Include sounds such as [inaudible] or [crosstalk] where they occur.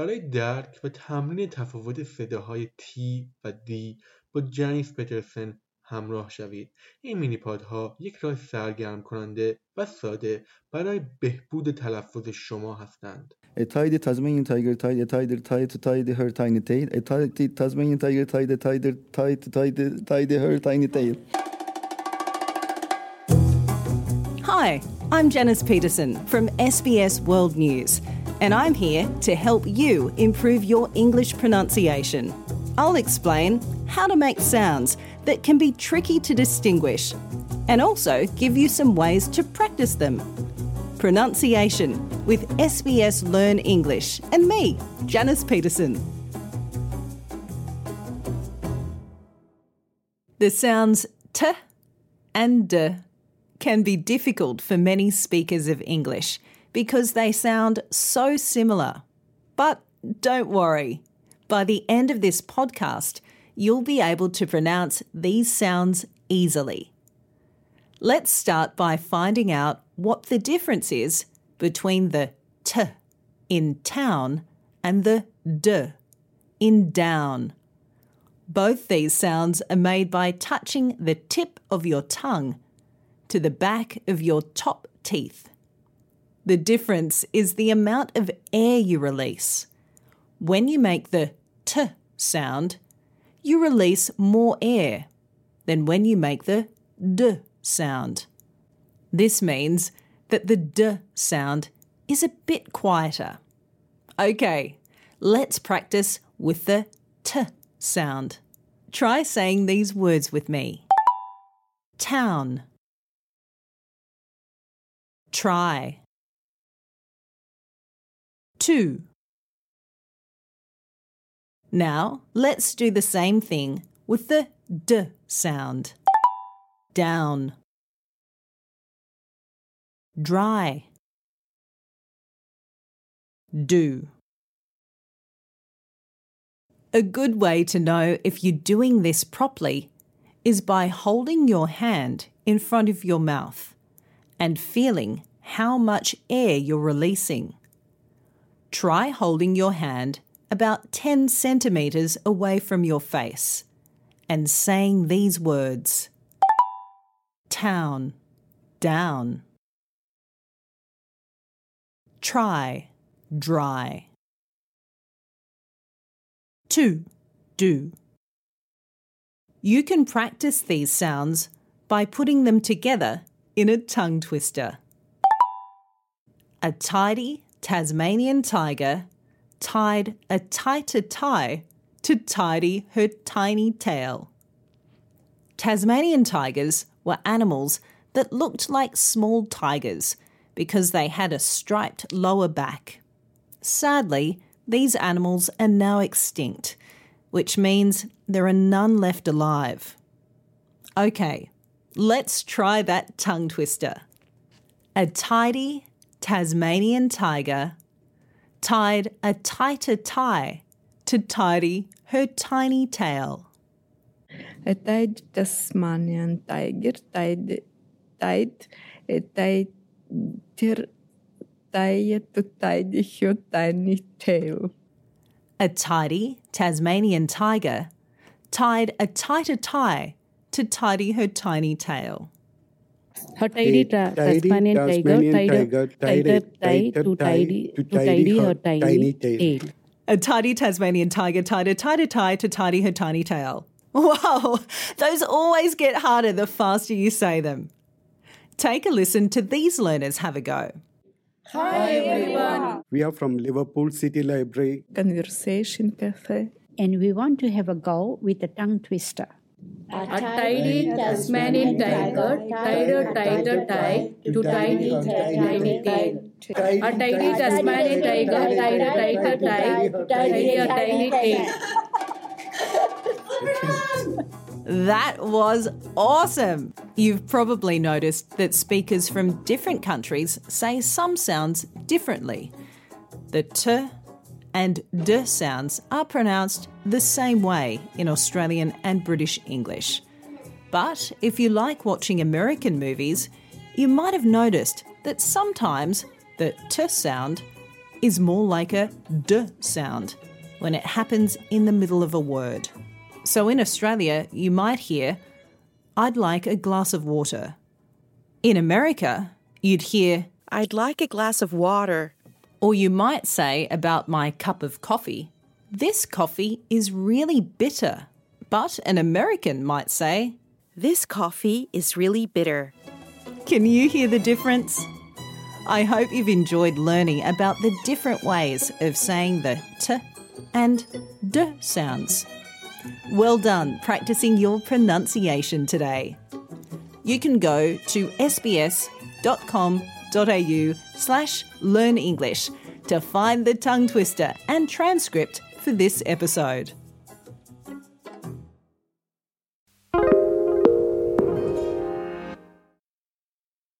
برای درک و تمرین تفاوت صداهای تی و دی با جنیس پترسن همراه شوید. این مینی پادها یک راه سرگرم کننده و ساده برای بهبود تلفظ شما هستند. اتاید تازمین تایگر تاید اتاید تاید تاید هر تاینی تایل اتاید تزمین تایگر تاید تاید تاید تاید تاید هر تاینی تایل Hi, I'm Janice Peterson from SBS World News. And I'm here to help you improve your English pronunciation. I'll explain how to make sounds that can be tricky to distinguish and also give you some ways to practice them. Pronunciation with SBS Learn English and me, Janice Peterson. The sounds t and d can be difficult for many speakers of English because they sound so similar. But don't worry, by the end of this podcast, you'll be able to pronounce these sounds easily. Let's start by finding out what the difference is between the t in town and the d in down. Both these sounds are made by touching the tip of your tongue to the back of your top teeth. The difference is the amount of air you release. When you make the t sound, you release more air than when you make the d sound. This means that the d sound is a bit quieter. Okay, let's practice with the t sound. Try saying these words with me town, try, two. Now let's do the same thing with the d sound. Down, dry, do. A good way to know if you're doing this properly is by holding your hand in front of your mouth and feeling how much air you're releasing. Try holding your hand about 10 centimetres away from your face and saying these words town, down, try, dry. Two, do. You can practice these sounds by putting them together in a tongue twister. A tidy Tasmanian tiger tied a tighter tie to tidy her tiny tail. Tasmanian tigers were animals that looked like small tigers because they had a striped lower back. Sadly, these animals are now extinct, which means there are none left alive. Okay, let's try that tongue twister. A tidy Tasmanian tiger tied a tighter tie to tidy her tiny tail. A tied Tasmanian tiger tied, tied a tighter tie to tidy her tiny tail. A tidy Tasmanian tiger tied a tighter tie to tidy her tiny tail. Her tidy ta- Tasmanian tiger tied a tighter tie to tidy to tidy her tiny tail. A tidy Tasmanian tiger tied a tighter [laughs] tie to tidy her tiny tail. Wow, those always get harder the faster you say them. Take a listen to these learners have a go. Hi everyone. We are from Liverpool City Library. Conversation cafe. and we want to have a go with a tongue twister. A tidy Tasmanian tiger tied a tighter tie to tiny, her tiny tail. A tidy Tasmanian tiger tied a tighter tie to tidy tiny tail. That was awesome! You've probably noticed that speakers from different countries say some sounds differently. The t and d sounds are pronounced the same way in Australian and British English. But if you like watching American movies, you might have noticed that sometimes the t sound is more like a d sound when it happens in the middle of a word. So in Australia, you might hear, I'd like a glass of water. In America, you'd hear, I'd like a glass of water. Or you might say about my cup of coffee, this coffee is really bitter. But an American might say, This coffee is really bitter. Can you hear the difference? I hope you've enjoyed learning about the different ways of saying the t and d sounds. Well done practicing your pronunciation today. You can go to sbs.com.au slash learn English to find the tongue twister and transcript for this episode.